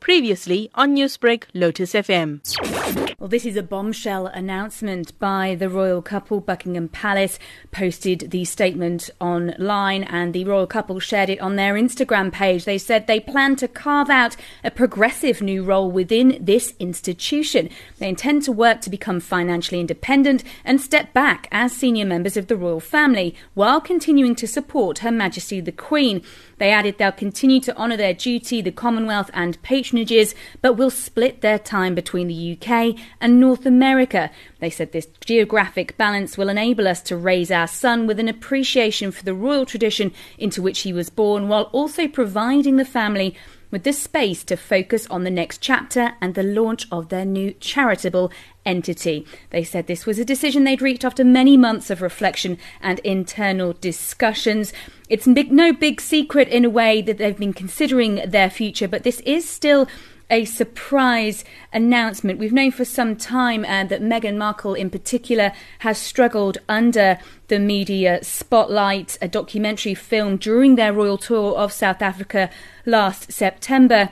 Previously on Newsbreak, Lotus FM. Well, this is a bombshell announcement by the royal couple. Buckingham Palace posted the statement online, and the royal couple shared it on their Instagram page. They said they plan to carve out a progressive new role within this institution. They intend to work to become financially independent and step back as senior members of the royal family while continuing to support Her Majesty the Queen. They added they'll continue to honour their duty, the Commonwealth, and patronages, but will split their time between the UK and North America. They said this geographic balance will enable us to raise our son with an appreciation for the royal tradition into which he was born, while also providing the family with the space to focus on the next chapter and the launch of their new charitable entity. They said this was a decision they'd reached after many months of reflection and internal discussions. It's big, no big secret in a way that they've been considering their future, but this is still a surprise announcement. We've known for some time uh, that Meghan Markle, in particular, has struggled under the media spotlight. A documentary filmed during their royal tour of South Africa last September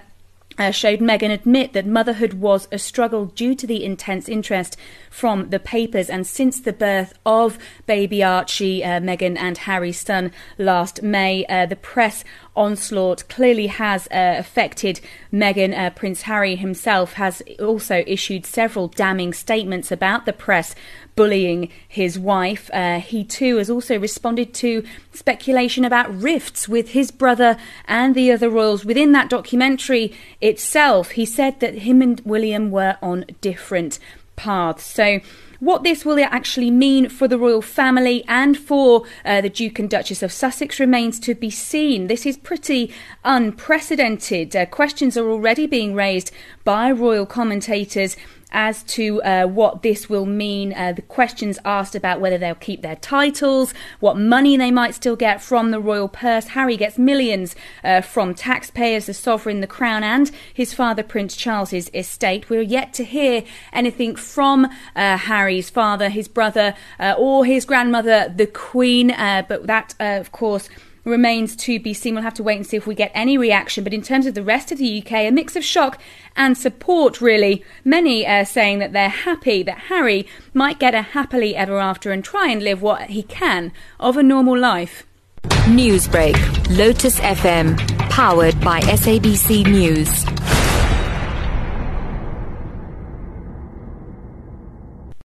uh, showed Meghan admit that motherhood was a struggle due to the intense interest from the papers. And since the birth of baby Archie, uh, Meghan and Harry's son last May, uh, the press onslaught clearly has uh, affected Meghan. Uh, Prince Harry himself has also issued several damning statements about the press bullying his wife. Uh, he too has also responded to speculation about rifts with his brother and the other royals. Within that documentary itself, he said that him and William were on different paths. So, what this will actually mean for the royal family and for uh, the Duke and Duchess of Sussex remains to be seen. This is pretty unprecedented. Uh, questions are already being raised by royal commentators as to uh, what this will mean. Uh, the questions asked about whether they'll keep their titles, what money they might still get from the royal purse. Harry gets millions uh, from taxpayers, the sovereign, the crown, and his father, Prince Charles's estate. We're yet to hear anything from uh, Harry's father, his brother, uh, or his grandmother, the Queen. Uh, but that, of course, remains to be seen. We'll have to wait and see if we get any reaction. But in terms of the rest of the UK, a mix of shock and support, really. Many are saying that they're happy that Harry might get a happily ever after and try and live what he can of a normal life. Newsbreak, Lotus FM, powered by SABC News.